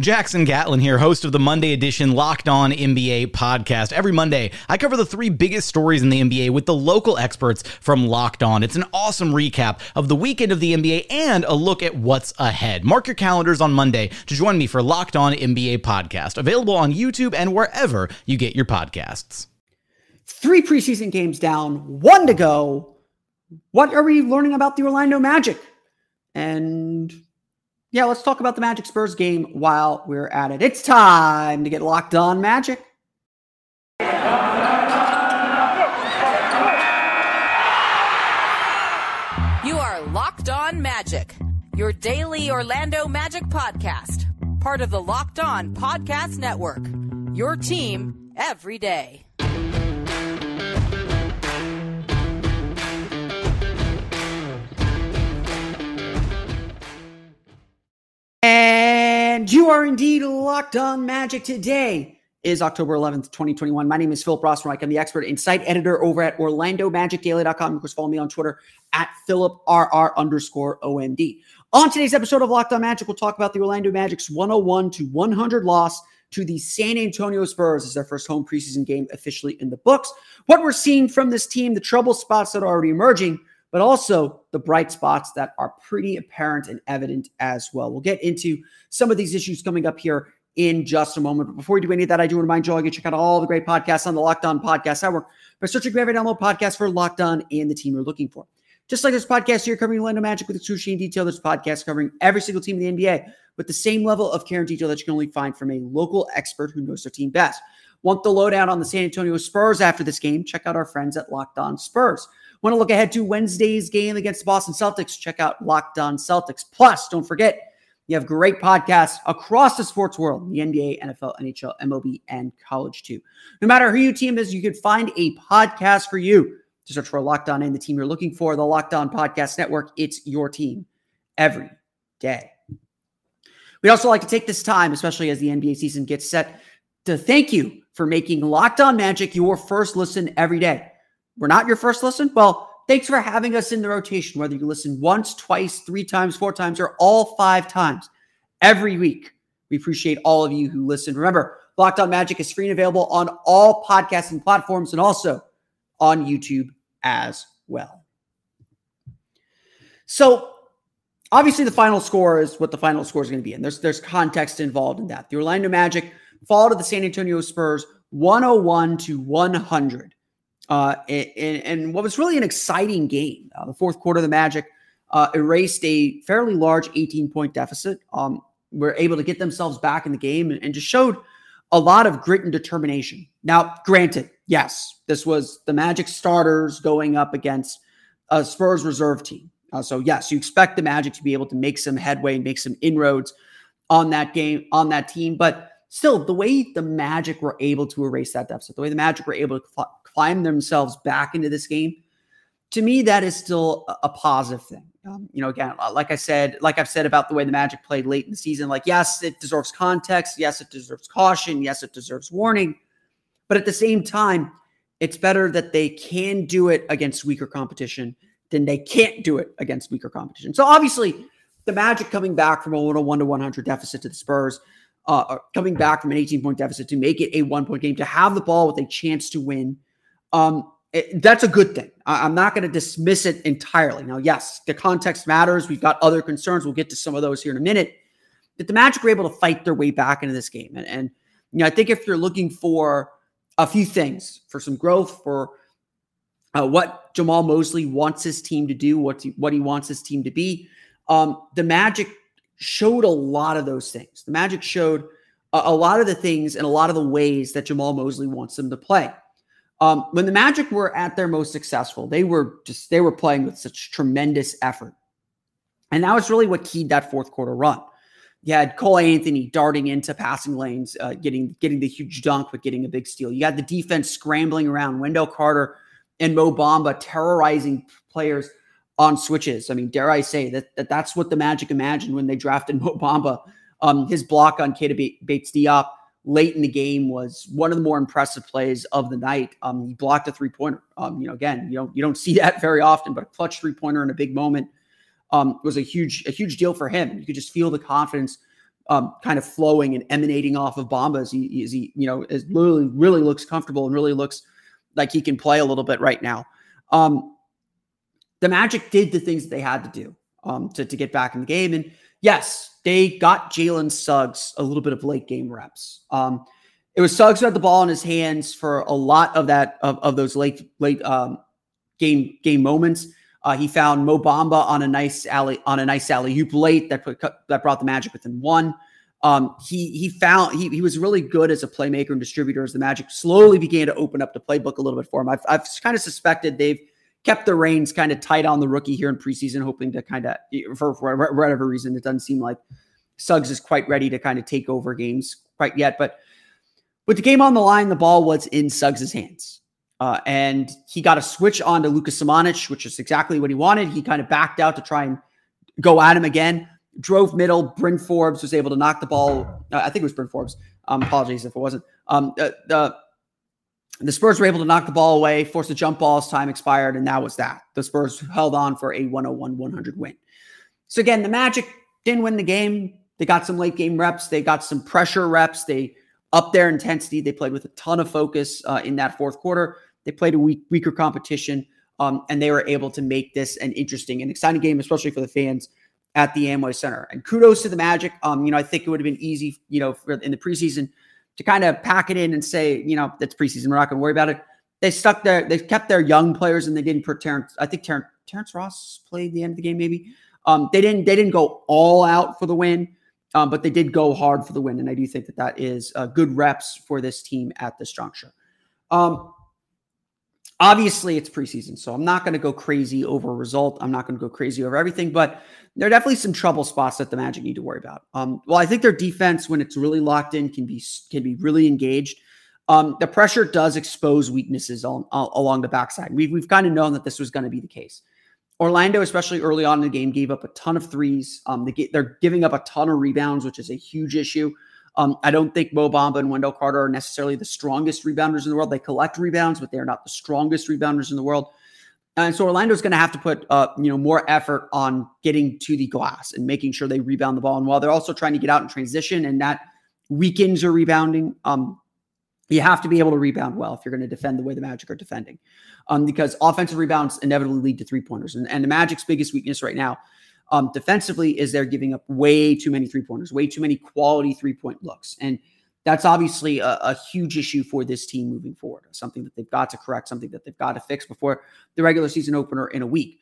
Jackson Gatlin here, host of the Monday edition Locked On NBA podcast. Every Monday, I cover the three biggest stories in the NBA with the local experts from Locked On. It's an awesome recap of the weekend of the NBA and a look at what's ahead. Mark your calendars on Monday to join me for Locked On NBA podcast, available on YouTube and wherever you get your podcasts. Three preseason games down, one to go. What are we learning about the Orlando Magic? And yeah, let's talk about the Magic Spurs game while we're at it. It's time to get locked on Magic. You are Locked On Magic, your daily Orlando Magic podcast, part of the Locked On Podcast Network. Your team every day. And you are indeed locked on magic. Today is October 11th, 2021. My name is Philip Rossman-Reich. I'm the expert insight editor over at OrlandoMagicDaily.com. Of course, follow me on Twitter at PhilipRR underscore OMD. On today's episode of Locked on Magic, we'll talk about the Orlando Magic's 101 to 100 loss to the San Antonio Spurs as their first home preseason game officially in the books. What we're seeing from this team, the trouble spots that are already emerging, but also the bright spots that are pretty apparent and evident as well. We'll get into some of these issues coming up here in just a moment. But before we do any of that, I do want to remind you all to check out all the great podcasts on the Locked On Podcast Network by searching every download podcast for Locked On and the team you're looking for. Just like this podcast here covering Orlando Magic with excruciating detail, there's podcast covering every single team in the NBA with the same level of care and detail that you can only find from a local expert who knows their team best. Want the lowdown on the San Antonio Spurs after this game? Check out our friends at Locked On Spurs. Want to look ahead to Wednesday's game against the Boston Celtics? Check out Locked On Celtics. Plus, don't forget, you have great podcasts across the sports world the NBA, NFL, NHL, MLB, and college too. No matter who your team is, you can find a podcast for you. To search for Locked On and the team you're looking for, the Locked On Podcast Network. It's your team every day. We'd also like to take this time, especially as the NBA season gets set, to thank you for making Locked On Magic your first listen every day. We're not your first listen? Well, thanks for having us in the rotation, whether you listen once, twice, three times, four times, or all five times every week. We appreciate all of you who listen. Remember, Locked On Magic is free and available on all podcasting platforms and also on YouTube as well. So, obviously, the final score is what the final score is going to be, and there's there's context involved in that. The Orlando Magic fall to the San Antonio Spurs 101 to 100. Uh, and, and, what was really an exciting game, uh, the fourth quarter, the Magic uh, erased a fairly large 18 point deficit. Um, were able to get themselves back in the game and, and just showed a lot of grit and determination. Now, granted, yes, this was the Magic starters going up against a Spurs reserve team. Uh, so, yes, you expect the Magic to be able to make some headway and make some inroads on that game, on that team. But still, the way the Magic were able to erase that deficit, the way the Magic were able to climb themselves back into this game, to me, that is still a, positive thing. Um, you know, again, uh, like I said, like I've said about the way the Magic played late in the season, like, yes, it deserves context. Yes, it deserves caution. Yes, it deserves warning. But at the same time, it's better that they can do it against weaker competition than they can't do it against weaker competition. So obviously, the Magic coming back from a 101 to 100 deficit to the Spurs, uh, coming back from an 18 point deficit to make it a one point game, to have the ball with a chance to win. Um, it, that's a good thing. I, am not going to dismiss it entirely. Now, yes, the context matters. We've got other concerns. We'll get to some of those here in a minute. But the Magic were able to fight their way back into this game. And, and you know, I think if you're looking for a few things, for some growth, for uh, what Jamahl Mosley wants his team to do, what he, what he wants his team to be, um, the Magic showed a lot of those things. The Magic showed a, a lot of the things and a lot of the ways that Jamahl Mosley wants them to play. Um, when the Magic were at their most successful, they were just they were playing with such tremendous effort, and that was really what keyed that fourth quarter run. You had Cole Anthony darting into passing lanes, uh, getting getting the huge dunk, but getting a big steal. You had the defense scrambling around Wendell Carter and Mo Bamba terrorizing players on switches. I mean, dare I say that, that that's what the Magic imagined when they drafted Mo Bamba. Um, his block on Keita Bates Diop late in the game was one of the more impressive plays of the night. Um, he blocked a three pointer. Um, you know, again, you don't you don't see that very often, but a clutch three pointer in a big moment um, was a huge a huge deal for him. You could just feel the confidence um, kind of flowing and emanating off of Bamba as he, as he you know, as really really looks comfortable and really looks like he can play a little bit right now. Um, the Magic did the things that they had to do um, to to get back in the game, and yes, they got Jalen Suggs a little bit of late game reps. Um, it was Suggs who had the ball in his hands for a lot of that of, of those late late um, game game moments. Uh, he found Mo Bamba on a nice alley on a nice alley oop late that put that brought the Magic within one. Um, he he found he, he was really good as a playmaker and distributor as the Magic slowly began to open up the playbook a little bit for him. I've, I've kind of suspected they've kept the reins kind of tight on the rookie here in preseason, hoping to kind of, for, for whatever reason, it doesn't seem like Suggs is quite ready to kind of take over games quite yet. But with the game on the line, the ball was in Suggs's hands. Uh, and he got a switch on to Lucas Samanic, which is exactly what he wanted. He kind of backed out to try and go at him again. Drove middle. Bryn Forbes was able to knock the ball. Uh, I think it was Bryn Forbes. Um, apologies if it wasn't. Um, uh, the the Spurs were able to knock the ball away, force a jump ball as time expired, and that was that. The Spurs held on for a 101 100 win. So, again, the Magic didn't win the game. They got some late game reps, they got some pressure reps, they upped their intensity. They played with a ton of focus uh, in that fourth quarter. They played a weak, weaker competition, um, and they were able to make this an interesting and exciting game, especially for the fans at the Amway Center. And kudos to the Magic. Um, you know, I think it would have been easy, you know, in the preseason to kind of pack it in and say, you know, that's preseason. We're not going to worry about it. They stuck their, they kept their young players and they didn't put Terrence. I think Terrence, Terrence Ross played the end of the game, maybe. Um, they didn't, they didn't go all out for the win, um, but they did go hard for the win. And I do think that that is uh, good reps for this team at this juncture. Um, obviously it's preseason, so I'm not going to go crazy over result. I'm not going to go crazy over everything, but there are definitely some trouble spots that the Magic need to worry about. Um, well, I think their defense, when it's really locked in, can be can be really engaged. Um, the pressure does expose weaknesses on, along the backside. We've we've kind of known that this was going to be the case. Orlando, especially early on in the game, gave up a ton of threes. Um, they get, they're giving up a ton of rebounds, which is a huge issue. Um, I don't think Mo Bamba and Wendell Carter are necessarily the strongest rebounders in the world. They collect rebounds, but they are not the strongest rebounders in the world. And so Orlando's going to have to put uh, you know more effort on getting to the glass and making sure they rebound the ball. And while they're also trying to get out in transition, and that weakens your rebounding, um, you have to be able to rebound well if you're going to defend the way the Magic are defending, um, because offensive rebounds inevitably lead to three pointers. And, and the Magic's biggest weakness right now, um, defensively, is they're giving up way too many three pointers, way too many quality three point looks, and that's obviously a, a, huge issue for this team moving forward, something that they've got to correct, something that they've got to fix before the regular season opener in a week.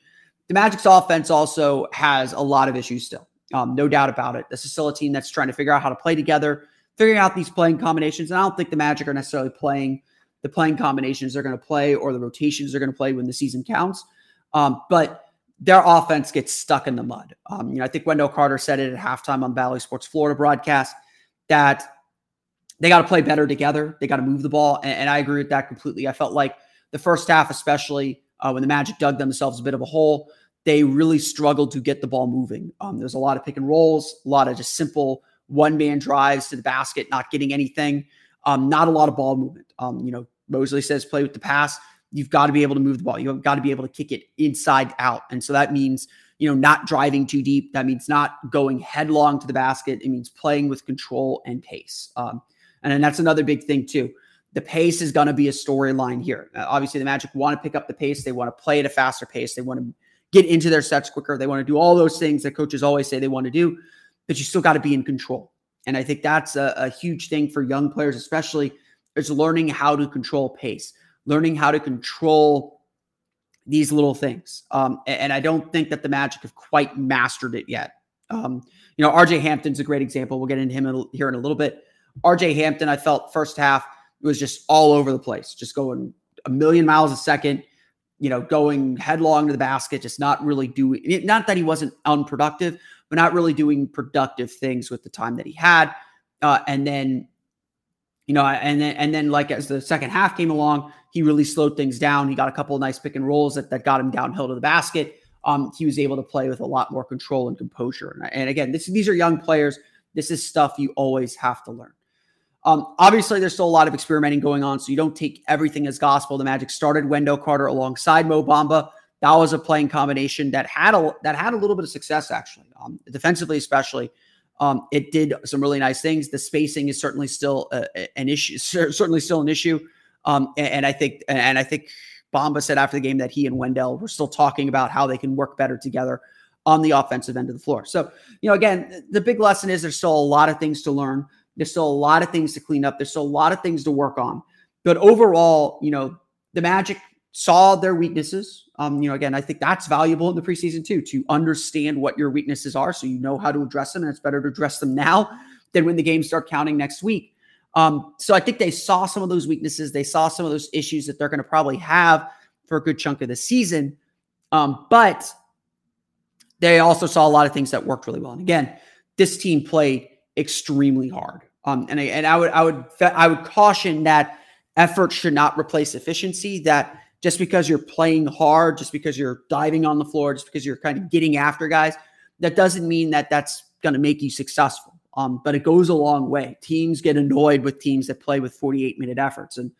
The Magic's offense also has a lot of issues still, um, no doubt about it. This is still a team that's trying to figure out how to play together, figuring out these playing combinations. And I don't think the Magic are necessarily playing the playing combinations they're going to play or the rotations they're going to play when the season counts. Um, but their offense gets stuck in the mud. Um, you know, I think Wendell Carter said it at halftime on Bally Sports Florida broadcast that they got to play better together. They got to move the ball. And, and, I agree with that completely. I felt like the first half, especially uh, when the Magic dug themselves a bit of a hole, they really struggled to get the ball moving. Um, there's a lot of pick and rolls, a lot of just simple one man drives to the basket, not getting anything, um, not a lot of ball movement. Um, you know, Mosley says play with the pass. You've got to be able to move the ball. You've got to be able to kick it inside out. And so that means, you know, not driving too deep. That means not going headlong to the basket. It means playing with control and pace. Um, and then that's another big thing, too. The pace is going to be a storyline here. Uh, obviously, the Magic want to pick up the pace. They want to play at a faster pace. They want to get into their sets quicker. They want to do all those things that coaches always say they want to do, but you still got to be in control. And I think that's a, a, huge thing for young players, especially, is learning how to control pace, learning how to control these little things. Um, and I don't think that the Magic have quite mastered it yet. Um, you know, RJ Hampton's a great example. We'll get into him here in a little bit. RJ Hampton, I felt first half was just all over the place, just going a million miles a second, you know, going headlong to the basket, just not really doing not that he wasn't unproductive, but not really doing productive things with the time that he had. Uh, and then, you know, and then and then like as the second half came along, he really slowed things down. He got a couple of nice pick and rolls that, that got him downhill to the basket. Um, he was able to play with a lot more control and composure. And, and again, this, these are young players. This is stuff you always have to learn. Um, obviously, there's still a lot of experimenting going on, so you don't take everything as gospel. The Magic started Wendell Carter alongside Mo Bamba. That was a playing combination that had a that had a little bit of success actually, um, defensively especially. Um, it did some really nice things. The spacing is certainly still a, an issue, certainly still an issue. Um, and, and, I think and I think Bamba said after the game that he and Wendell were still talking about how they can work better together on the offensive end of the floor. So, you know, again, the big lesson is there's still a lot of things to learn. There's still a lot of things to clean up. There's still a lot of things to work on. But overall, you know, the Magic saw their weaknesses. Um, you know, again, I think that's valuable in the preseason too, to understand what your weaknesses are so you know how to address them. And it's better to address them now than when the games start counting next week. Um, so I think they saw some of those weaknesses. They saw some of those issues that they're going to probably have for a good chunk of the season. Um, but they also saw a lot of things that worked really well. And again, this team played extremely hard. Um, and I, and I would I would I would caution that effort should not replace efficiency. That just because you're playing hard, just because you're diving on the floor, just because you're kind of getting after guys, that doesn't mean that that's going to make you successful. Um, but it goes a long way. Teams get annoyed with teams that play with 48 minute efforts, and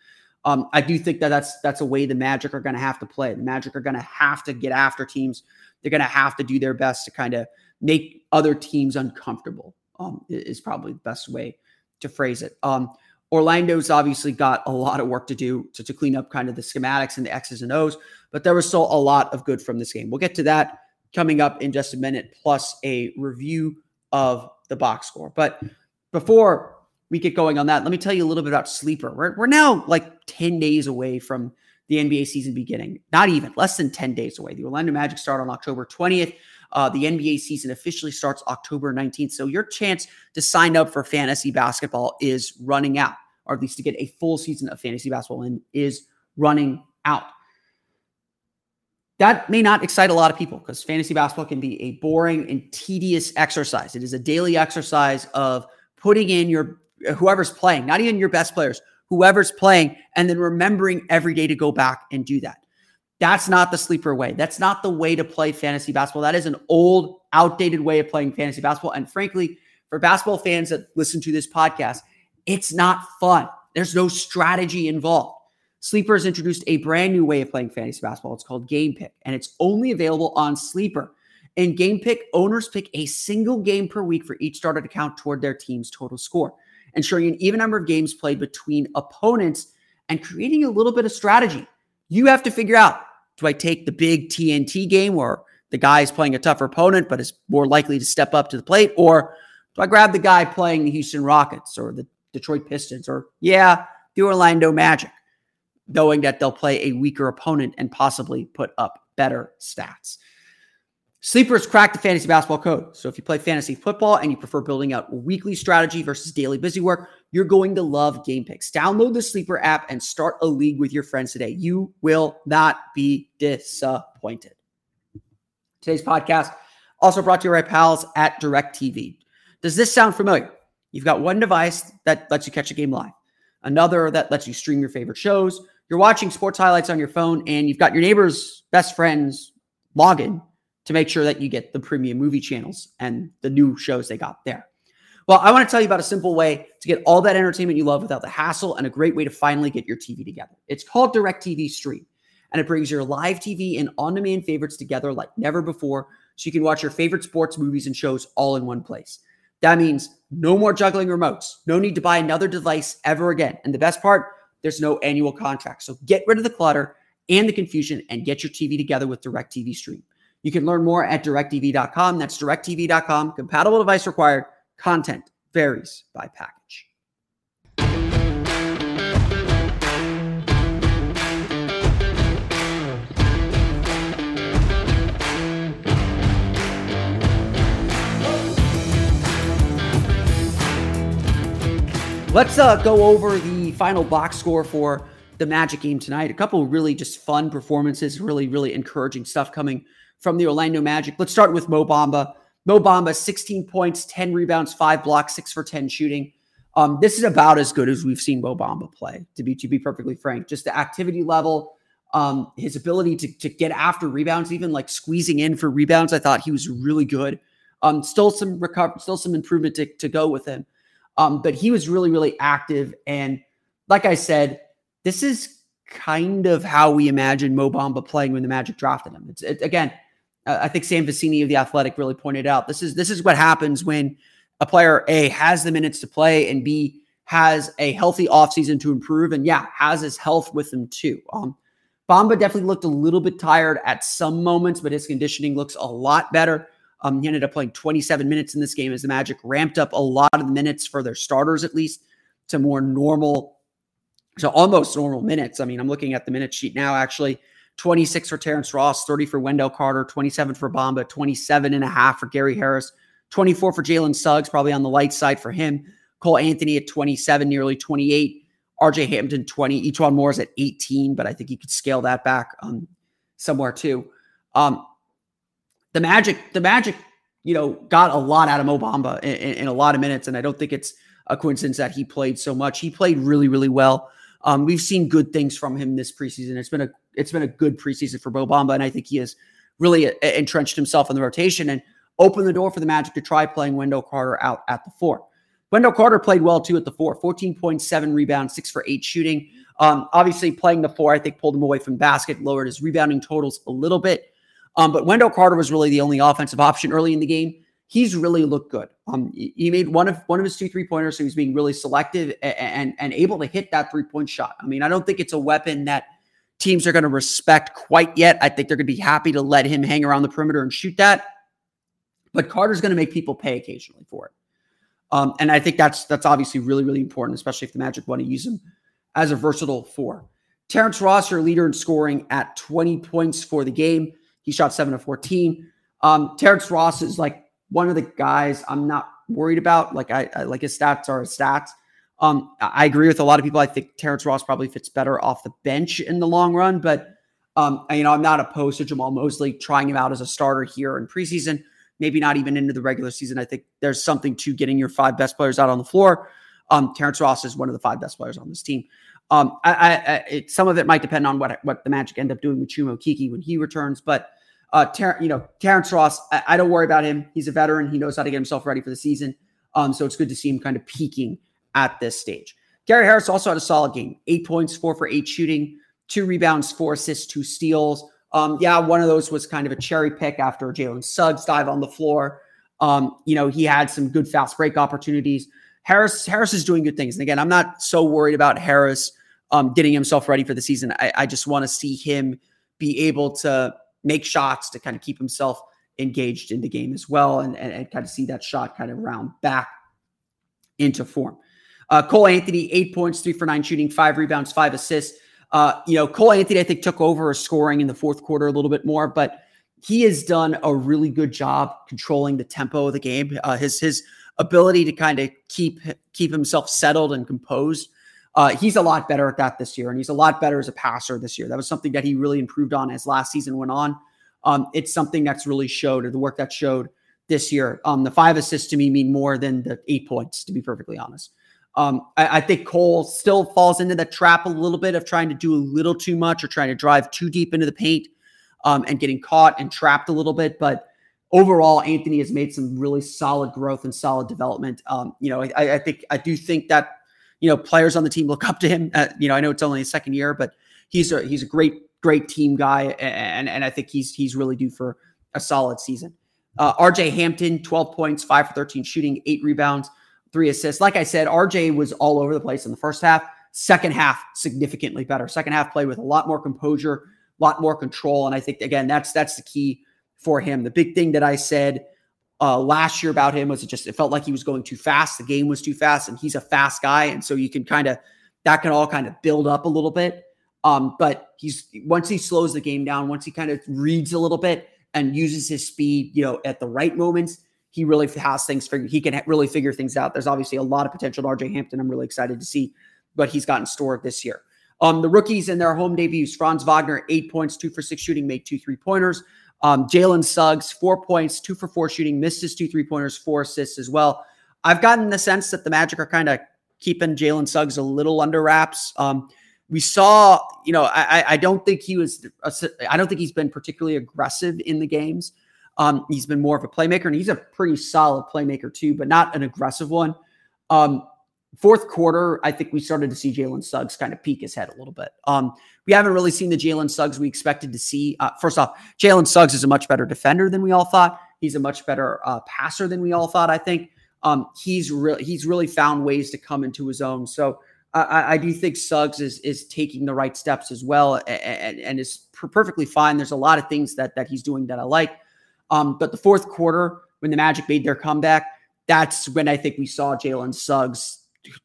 um, I do think that that's that's a way the Magic are going to have to play. The Magic are going to have to get after teams. They're going to have to do their best to kind of make other teams uncomfortable um, is probably the best way to phrase it. Um, Orlando's obviously got a lot of work to do to, to clean up kind of the schematics and the X's and O's, but there was still a lot of good from this game. We'll get to that coming up in just a minute, plus a review of the box score. But before we get going on that, let me tell you a little bit about Sleeper. We're, we're now like 10 days away from the NBA season beginning. Not even, less than 10 days away. The Orlando Magic start on October 20th. Uh, the NBA season officially starts October 19th. So your chance to sign up for fantasy basketball is running out, or at least to get a full season of fantasy basketball in is running out. That may not excite a lot of people because fantasy basketball can be a boring and tedious exercise. It is a daily exercise of putting in your whoever's playing, not even your best players, whoever's playing, and then remembering every day to go back and do that. That's not the sleeper way. That's not the way to play fantasy basketball. That is an old, outdated way of playing fantasy basketball. And frankly, for basketball fans that listen to this podcast, it's not fun. There's no strategy involved. Sleeper has introduced a brand new way of playing fantasy basketball. It's called Game Pick, and it's only available on Sleeper. In Game Pick, owners pick a single game per week for each starter to count toward their team's total score, ensuring an even number of games played between opponents and creating a little bit of strategy. You have to figure out do I take the big TNT game where the guy is playing a tougher opponent but is more likely to step up to the plate? Or do I grab the guy playing the Houston Rockets or the Detroit Pistons or, yeah, the Orlando Magic, knowing that they'll play a weaker opponent and possibly put up better stats? Sleepers crack the fantasy basketball code. So if you play fantasy football and you prefer building out weekly strategy versus daily busy work, you're going to love Game Picks. Download the Sleeper app and start a league with your friends today. You will not be disappointed. Today's podcast also brought to you by pals at DirecTV. Does this sound familiar? You've got one device that lets you catch a game live, another that lets you stream your favorite shows. You're watching sports highlights on your phone, and you've got your neighbor's best friend's login to make sure that you get the premium movie channels and the new shows they got there. Well, I want to tell you about a simple way to get all that entertainment you love without the hassle and a great way to finally get your TV together. It's called DirecTV Stream, and it brings your live TV and on demand favorites together like never before so you can watch your favorite sports movies and shows all in one place. That means no more juggling remotes, no need to buy another device ever again. And the best part, there's no annual contract. So get rid of the clutter and the confusion and get your TV together with DirecTV Stream. You can learn more at directv.com. That's directv.com. Compatible device required. Content varies by package. Let's uh, go over the final box score for the Magic game tonight. A couple really just fun performances, really, really encouraging stuff coming from the Orlando Magic. Let's start with Mo Bamba. Mo Bamba, 16 points, 10 rebounds, five blocks, six for 10 shooting. Um, this is about as good as we've seen Mo Bamba play, to be to be perfectly frank. Just the activity level, um, his ability to, to get after rebounds, even like squeezing in for rebounds, I thought he was really good. Um, still some recover, still some improvement to, to go with him. Um, but he was really, really active. And like I said, this is kind of how we imagine Mo Bamba playing when the Magic drafted him. It's it, again, I think Sam Vecenie of the Athletic really pointed out this is this is what happens when a player A has the minutes to play and B has a healthy offseason to improve and yeah, has his health with him too. Um, Bamba definitely looked a little bit tired at some moments, but his conditioning looks a lot better. Um, he ended up playing 27 minutes in this game as the Magic ramped up a lot of the minutes for their starters, at least to more normal, to almost normal minutes. I mean, I'm looking at the minute sheet now, actually. 26 for Terrence Ross, 30 for Wendell Carter, 27 for Bamba, 27 and a half for Gary Harris, 24 for Jalen Suggs, probably on the light side for him. Cole Anthony at 27, nearly 28. RJ Hampton, 20. E'Twaun Moore's at 18, but I think you could scale that back um, somewhere too. Um, the Magic, the Magic, you know, got a lot out of Mo Bamba in, in, in, a lot of minutes, and I don't think it's a coincidence that he played so much. He played really, really well. Um, we've seen good things from him this preseason. It's been a it's been a good preseason for Mo Bamba, and I think he has really uh, entrenched himself in the rotation and opened the door for the Magic to try playing Wendell Carter out at the four. Wendell Carter played well too at the four, 14.7 rebounds, six for eight shooting. Um, obviously, playing the four, I think, pulled him away from basket, lowered his rebounding totals a little bit. Um, but Wendell Carter was really the only offensive option early in the game. He's really looked good. Um, he made one of one of his two three pointers, so he's being really selective and, and and able to hit that three point shot. I mean, I don't think it's a weapon that teams are going to respect quite yet. I think they're going to be happy to let him hang around the perimeter and shoot that. But Carter's going to make people pay occasionally for it. Um, and I think that's that's obviously really, really important, especially if the Magic want to use him as a versatile four. Terrence Ross, your leader in scoring at 20 points for the game. He shot seven of 14. Um, Terrence Ross is like one of the guys I'm not worried about. Like I, I like his stats are his stats. Um, I agree with a lot of people. I think Terrence Ross probably fits better off the bench in the long run, but um, you know, I'm not opposed to Jamahl Mosley trying him out as a starter here in preseason, maybe not even into the regular season. I think there's something to getting your five best players out on the floor. Um, Terrence Ross is one of the five best players on this team. Um, I, I, it, some of it might depend on what what the Magic end up doing with Chuma Okeke when he returns, but uh, Ter- you know, Terrence Ross, I, I, don't worry about him. He's a veteran. He knows how to get himself ready for the season. Um, so it's good to see him kind of peaking at this stage. Gary Harris also had a solid game. Eight points, four for eight shooting, two rebounds, four assists, two steals. Um, yeah, one of those was kind of a cherry pick after Jalen Suggs dive on the floor. Um, you know, he had some good fast break opportunities. Harris Harris is doing good things. And again, I'm not so worried about Harris um, getting himself ready for the season. I, I just want to see him be able to make shots to kind of keep himself engaged in the game as well and, and, and kind of see that shot kind of round back into form. Uh, Cole Anthony, eight points, three for nine shooting, five rebounds, five assists. Uh, you know, Cole Anthony, I think, took over scoring in the fourth quarter a little bit more, but he has done a really good job controlling the tempo of the game. Uh, his his ability to kind of keep keep himself settled and composed uh, he's a lot better at that this year, and he's a lot better as a passer this year. That was something that he really improved on as last season went on. Um, it's something that's really showed, or the work that showed this year. Um, the five assists to me mean more than the eight points, to be perfectly honest. Um, I, I, think Cole still falls into the trap a little bit of trying to do a little too much or trying to drive too deep into the paint um, and getting caught and trapped a little bit. But overall, Anthony has made some really solid growth and solid development. Um, you know, I, I, think I do think that you know players on the team look up to him. Uh, you know, I know it's only his second year, but he's a he's a great great team guy, and and I think he's he's really due for a solid season. Uh, RJ Hampton, 12 points, five for 13 shooting, eight rebounds three assists. Like I said, RJ was all over the place in the first half. Second half, significantly better. Second half played with a lot more composure, a lot more control. And I think again, that's that's the key for him. The big thing that I said uh, last year about him was it just it felt like he was going too fast. The game was too fast, and he's a fast guy, and so you can kind of that can all kind of build up a little bit. Um, but he's once he slows the game down, once he kind of reads a little bit and uses his speed, you know, at the right moments, he really has things figured. He can really figure things out. There's obviously a lot of potential to RJ Hampton. I'm really excited to see what he's got in store this year. Um, the rookies in their home debuts: Franz Wagner, eight points, two for six shooting, made two three pointers. Um, Jalen Suggs, four points, two for four shooting, missed his two three pointers, four assists as well. I've gotten the sense that the Magic are kind of keeping Jalen Suggs a little under wraps. Um, we saw, you know, I, I don't think he was, I don't think he's been particularly aggressive in the games. Um, he's been more of a playmaker, and he's a pretty solid playmaker too, but not an aggressive one. Um, fourth quarter, I think we started to see Jalen Suggs kind of peek his head a little bit. Um, we haven't really seen the Jalen Suggs we expected to see. Uh, first off, Jalen Suggs is a much better defender than we all thought. He's a much better uh, passer than we all thought. I think um, he's really he's really found ways to come into his own. So I, I, do think Suggs is is taking the right steps as well, and, and, is perfectly fine. There's a lot of things that that he's doing that I like. Um, but the fourth quarter, when the Magic made their comeback, that's when I think we saw Jalen Suggs,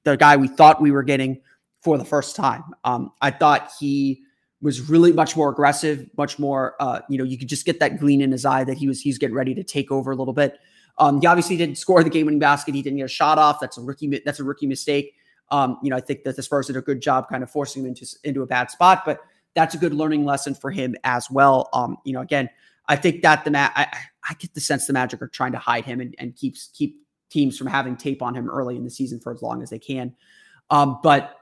the guy we thought we were getting for the first time. Um, I thought he was really much more aggressive, much more. Uh, you know, you could just get that gleam in his eye that he was he's getting ready to take over a little bit. Um, he obviously didn't score the game-winning basket. He didn't get a shot off. That's a rookie. That's a rookie mistake. Um, you know, I think that the Spurs did a good job kind of forcing him into into a bad spot, but that's a good learning lesson for him as well. Um, you know, again, I think that the ma- I, I get the sense the Magic are trying to hide him and, and keeps keep teams from having tape on him early in the season for as long as they can. Um, but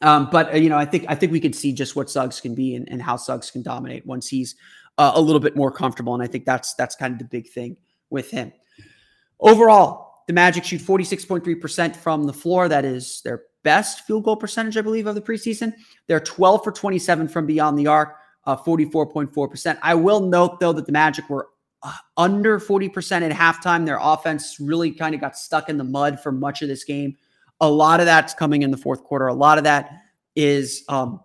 um, but uh, you know, I think I think we can see just what Suggs can be and, and how Suggs can dominate once he's uh, a little bit more comfortable. And I think that's that's kind of the big thing with him. Overall, the Magic shoot 46.3% from the floor. That is their best field goal percentage, I believe, of the preseason. They're 12 for 27 from beyond the arc uh, 44.4%. I will note, though, that the Magic were uh, under 40% at halftime. Their offense really kind of got stuck in the mud for much of this game. A lot of that's coming in the fourth quarter. A lot of that is um,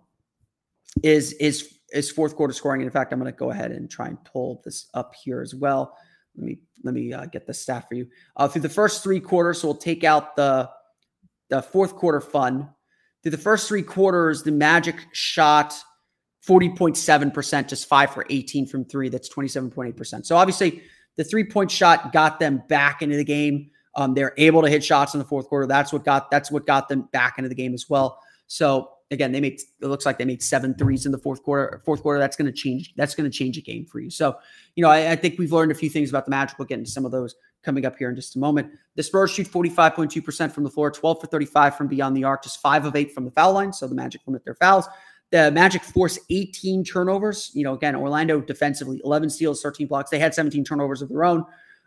is is is fourth quarter scoring. In fact, I'm going to go ahead and try and pull this up here as well. Let me let me uh, get the stat for you. Uh, through the first three quarters, so we'll take out the the fourth quarter fun. Through the first three quarters, the Magic shot 40.7%, just five for 18 from three. That's 27.8%. So obviously, the three point shot got them back into the game. Um, they're able to hit shots in the fourth quarter. That's what got that's what got them back into the game as well. So again, they made it looks like they made seven threes in the fourth quarter. Fourth quarter, that's going to change. That's going to change a game for you. So you know, I, I, think we've learned a few things about the Magic. We'll get into some of those coming up here in just a moment. The Spurs shoot 45.2% from the floor, 12 for 35 from beyond the arc, just five of eight from the foul line. So the Magic limit their fouls. The Magic force 18 turnovers. You know, again, Orlando defensively, 11 steals, 13 blocks. They had 17 turnovers of their own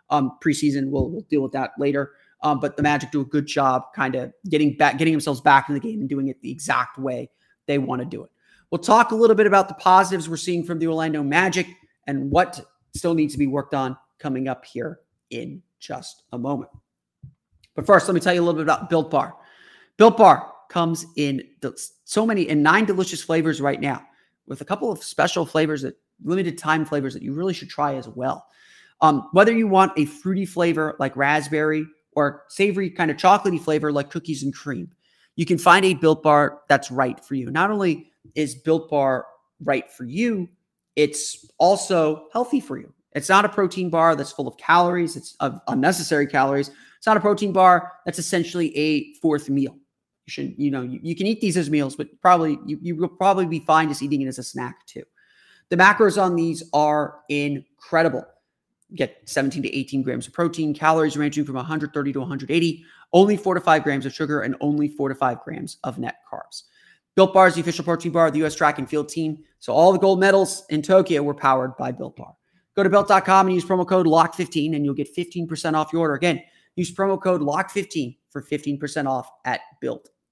um, preseason. We'll, we'll deal with that later. Um, but the Magic do a good job kind of getting back, getting themselves back in the game and doing it the exact way they want to do it. We'll talk a little bit about the positives we're seeing from the Orlando Magic and what still needs to be worked on coming up here in just a moment. But first, let me tell you a little bit about Built Bar. Built Bar comes in so many in nine delicious flavors right now, with a couple of special flavors that limited time flavors that you really should try as well. Um, whether you want a fruity flavor like raspberry or savory kind of chocolatey flavor like cookies and cream, you can find a Built Bar that's right for you. Not only is Built Bar right for you, it's also healthy for you. It's not a protein bar that's full of calories, it's of unnecessary calories. It's not a protein bar that's essentially a fourth meal you should, you know, you, you can eat these as meals, but probably you, you will probably be fine just eating it as a snack too. The macros on these are incredible. You get 17 to 18 grams of protein, calories ranging from 130 to 180, only four to five grams of sugar, and only four to five grams of net carbs. Built Bar is the official protein bar of the U.S. track and field team. So all the gold medals in Tokyo were powered by Built Bar. Go to built.com and use promo code LOCK15 and you'll get 15% off your order. Again, use promo code LOCK15 for 15% off at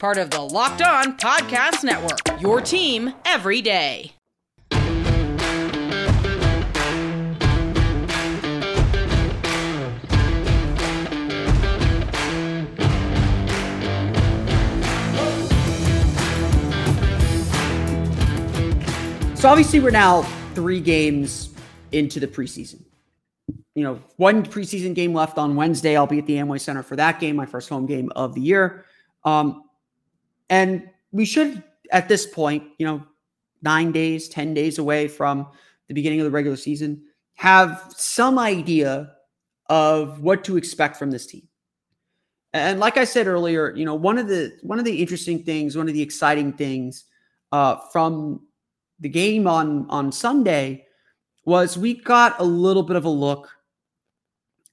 Part of the Locked On Podcast Network, your team every day. So obviously, we're now three games into the preseason. You know, one preseason game left on Wednesday. I'll be at the Amway Center for that game, my first home game of the year. Um, and we should, at this point, you know, nine days, 10 days away from the beginning of the regular season, have some idea of what to expect from this team. And like I said earlier, you know, one of the one of the interesting things, one of the exciting things uh, from the game on on Sunday was we got a little bit of a look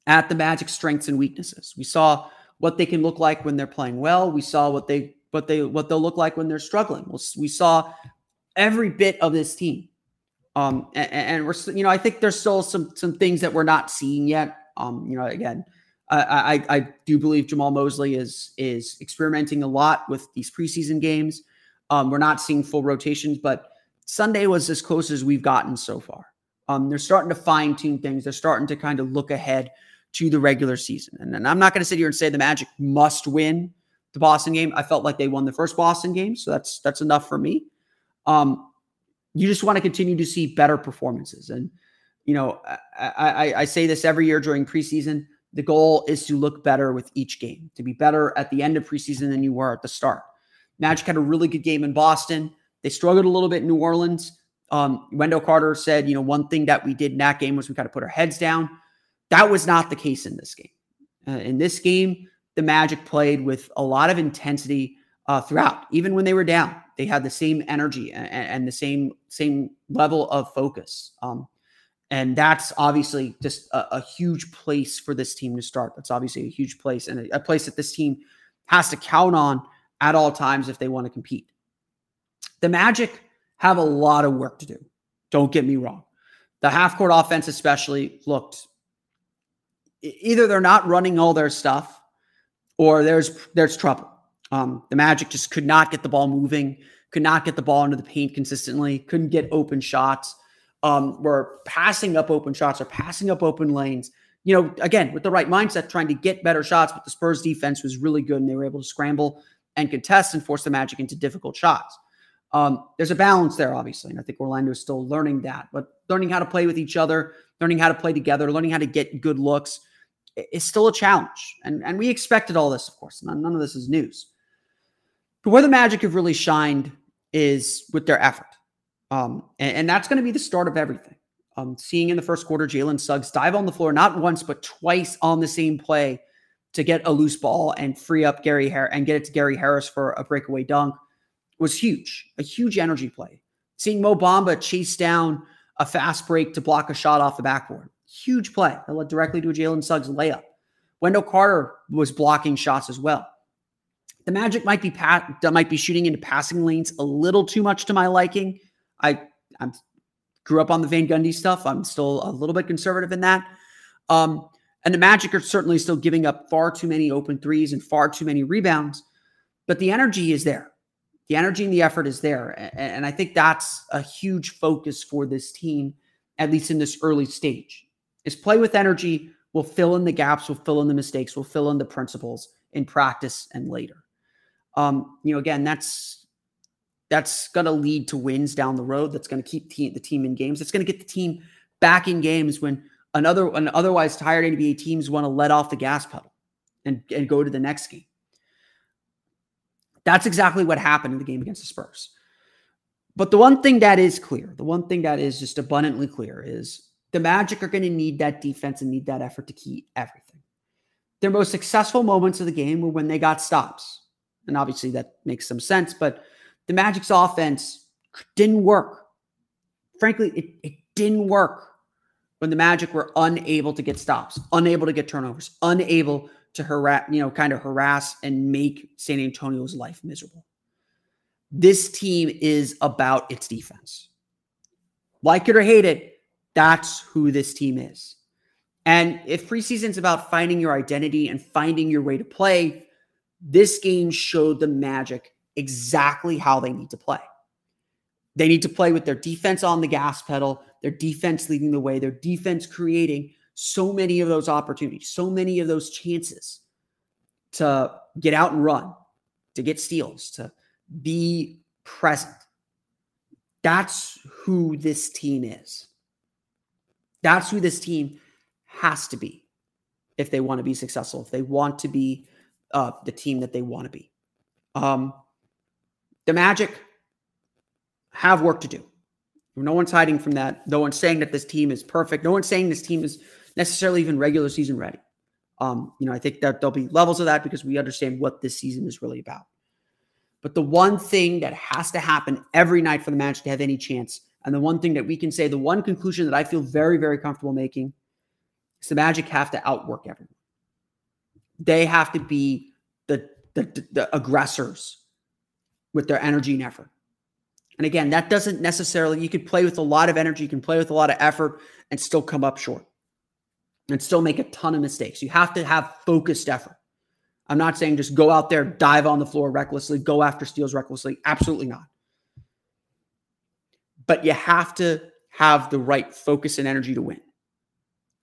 at the Magic strengths and weaknesses. We saw what they can look like when they're playing well. We saw what they what they what they'll look like when they're struggling. We'll, we saw every bit of this team. Um, and, and we're you know I think there's still some some things that we're not seeing yet. Um, you know, again, I, I, I do believe Jamahl Mosley is is experimenting a lot with these preseason games. Um, we're not seeing full rotations, but Sunday was as close as we've gotten so far. Um, they're starting to fine tune things. They're starting to kind of look ahead to the regular season. And, and I'm not going to sit here and say the Magic must win the Boston game. I felt like they won the first Boston game, so that's that's enough for me. Um, you just want to continue to see better performances, and you know I, I, I say this every year during preseason. The goal is to look better with each game, to be better at the end of preseason than you were at the start. Magic had a really good game in Boston. They struggled a little bit in New Orleans. Um, Wendell Carter said, you know, one thing that we did in that game was we kind of put our heads down. That was not the case in this game. Uh, in this game, the Magic played with a lot of intensity uh, throughout, even when they were down. They had the same energy and, and the same same level of focus. Um, and that's obviously just a, a, huge place for this team to start. That's obviously a huge place and a, a place that this team has to count on at all times if they want to compete. The Magic have a lot of work to do. Don't get me wrong. The half court offense, especially, looked either they're not running all their stuff or there's there's trouble. Um, the Magic just could not get the ball moving, could not get the ball into the paint consistently, couldn't get open shots. Um, were passing up open shots or passing up open lanes. You know, again, with the right mindset, trying to get better shots, but the Spurs defense was really good and they were able to scramble and contest and force the Magic into difficult shots. Um, there's a balance there, obviously, and I think Orlando is still learning that. But learning how to play with each other, learning how to play together, learning how to get good looks is still a challenge. And and we expected all this, of course. None, none of this is news. But where the Magic have really shined is with their effort, um, and, and that's going to be the start of everything. Um, seeing in the first quarter Jalen Suggs dive on the floor not once but twice on the same play to get a loose ball and free up Gary Harris and get it to Gary Harris for a breakaway dunk was huge, a huge energy play. Seeing Mo Bamba chase down a fast break to block a shot off the backboard, huge play that led directly to a Jalen Suggs layup. Wendell Carter was blocking shots as well. The Magic might be pat, might be shooting into passing lanes a little too much to my liking. I I grew up on the Van Gundy stuff. I'm still a little bit conservative in that. Um, and the Magic are certainly still giving up far too many open threes and far too many rebounds, but the energy is there the energy and the effort is there. And I think that's a huge focus for this team, at least in this early stage. Is play with energy, will fill in the gaps, will fill in the mistakes, will fill in the principles in practice and later. Um, you know, again, that's that's going to lead to wins down the road. That's going to keep team, the team in games. It's going to get the team back in games when another an otherwise tired NBA teams want to let off the gas pedal. and, and go to the next game. That's exactly what happened in the game against the Spurs. But the one thing that is clear, the one thing that is just abundantly clear is the Magic are going to need that defense and need that effort to keep everything. Their most successful moments of the game were when they got stops. And obviously that makes some sense, but the Magic's offense didn't work. Frankly, it, it didn't work when the Magic were unable to get stops, unable to get turnovers, unable to harass, you know, kind of harass and make San Antonio's life miserable. This team is about its defense. Like it or hate it, that's who this team is. And if preseason's about finding your identity and finding your way to play, this game showed the Magic exactly how they need to play. They need to play with their defense on the gas pedal, their defense leading the way, their defense creating so many of those opportunities, so many of those chances to get out and run, to get steals, to be present. That's who this team is. That's who this team has to be if they want to be successful, if they want to be uh, the team that they want to be. Um, the Magic have work to do. No one's hiding from that. No one's saying that this team is perfect. No one's saying this team is necessarily even regular season ready. Um, you know, I think that there'll be levels of that because we understand what this season is really about. But the one thing that has to happen every night for the Magic to have any chance, and the one thing that we can say, the one conclusion that I feel very, very comfortable making is the Magic have to outwork everyone. They have to be the, the, the aggressors with their energy and effort. And again, that doesn't necessarily, you could play with a lot of energy, you can play with a lot of effort and still come up short and still make a ton of mistakes. You have to have focused effort. I'm not saying just go out there, dive on the floor recklessly, go after steals recklessly. Absolutely not. But you have to have the right focus and energy to win.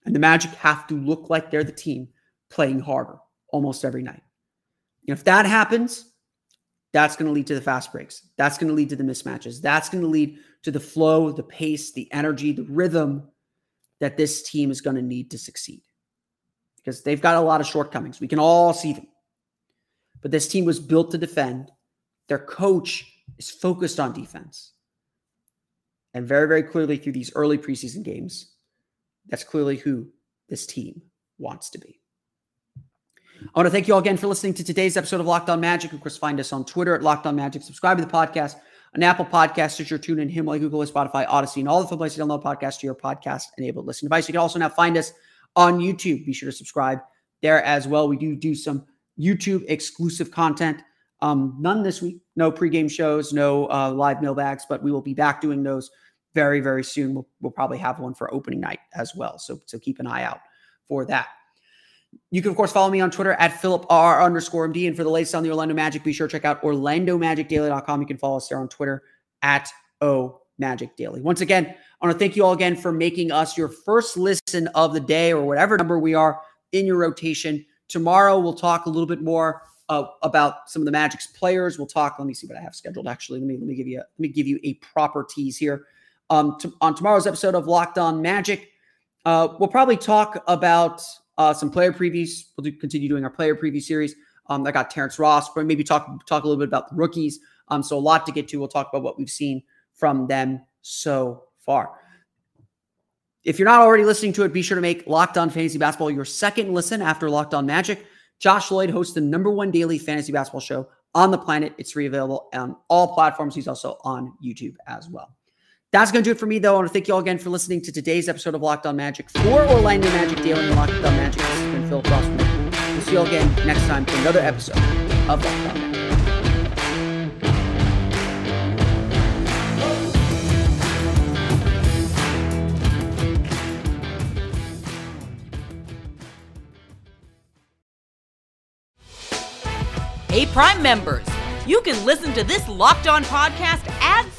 And the Magic have to look like they're the team playing harder almost every night. And if that happens, that's going to lead to the fast breaks. That's going to lead to the mismatches. That's going to lead to the flow, the pace, the energy, the rhythm that this team is going to need to succeed. Because they've got a lot of shortcomings. We can all see them. But this team was built to defend. Their coach is focused on defense. And very, very clearly through these early preseason games, that's clearly who this team wants to be. I want to thank you all again for listening to today's episode of Locked On Magic. Of course, find us on Twitter at Locked On Magic. Subscribe to the podcast on Apple Podcasts, Stitcher, TuneIn, Himalaya, Google, Spotify, Audacy, and all the fun places to download podcasts to your podcast-enabled listening device. You can also now find us on YouTube. Be sure to subscribe there as well. We do do some YouTube exclusive content. Um, none this week. No pregame shows, no uh, live mailbags, but we will be back doing those very, very soon. We'll, we'll probably have one for opening night as well. So, so keep an eye out for that. You can, of course, follow me on Twitter at Philip R underscore MD. And for the latest on the Orlando Magic, be sure to check out OrlandoMagicDaily.com. You can follow us there on Twitter at O Magic Daily. Once again, I want to thank you all again for making us your first listen of the day or whatever number we are in your rotation. Tomorrow, we'll talk a little bit more uh, about some of the Magic's players. We'll talk. Let me see what I have scheduled. Actually, let me let me give you a, let me give you a proper tease here. Um, on tomorrow's episode of Locked On Magic, uh, we'll probably talk about uh, some player previews. We'll do, continue doing our player preview series. Um, I got Terrence Ross, but maybe talk talk a little bit about the rookies. Um, so a lot to get to. We'll talk about what we've seen from them so far. If you're not already listening to it, be sure to make Locked On Fantasy Basketball your second listen after Locked On Magic. Josh Lloyd hosts the number one daily fantasy basketball show on the planet. It's free available on all platforms. He's also on YouTube as well. That's going to do it for me, though. I want to thank you all again for listening to today's episode of Locked On Magic for Orlando Magic Daily and Locked On Magic. This has been Philip Rossman. We'll see you all again next time for another episode of Locked On Magic. Hey, Prime members, you can listen to this Locked On podcast ad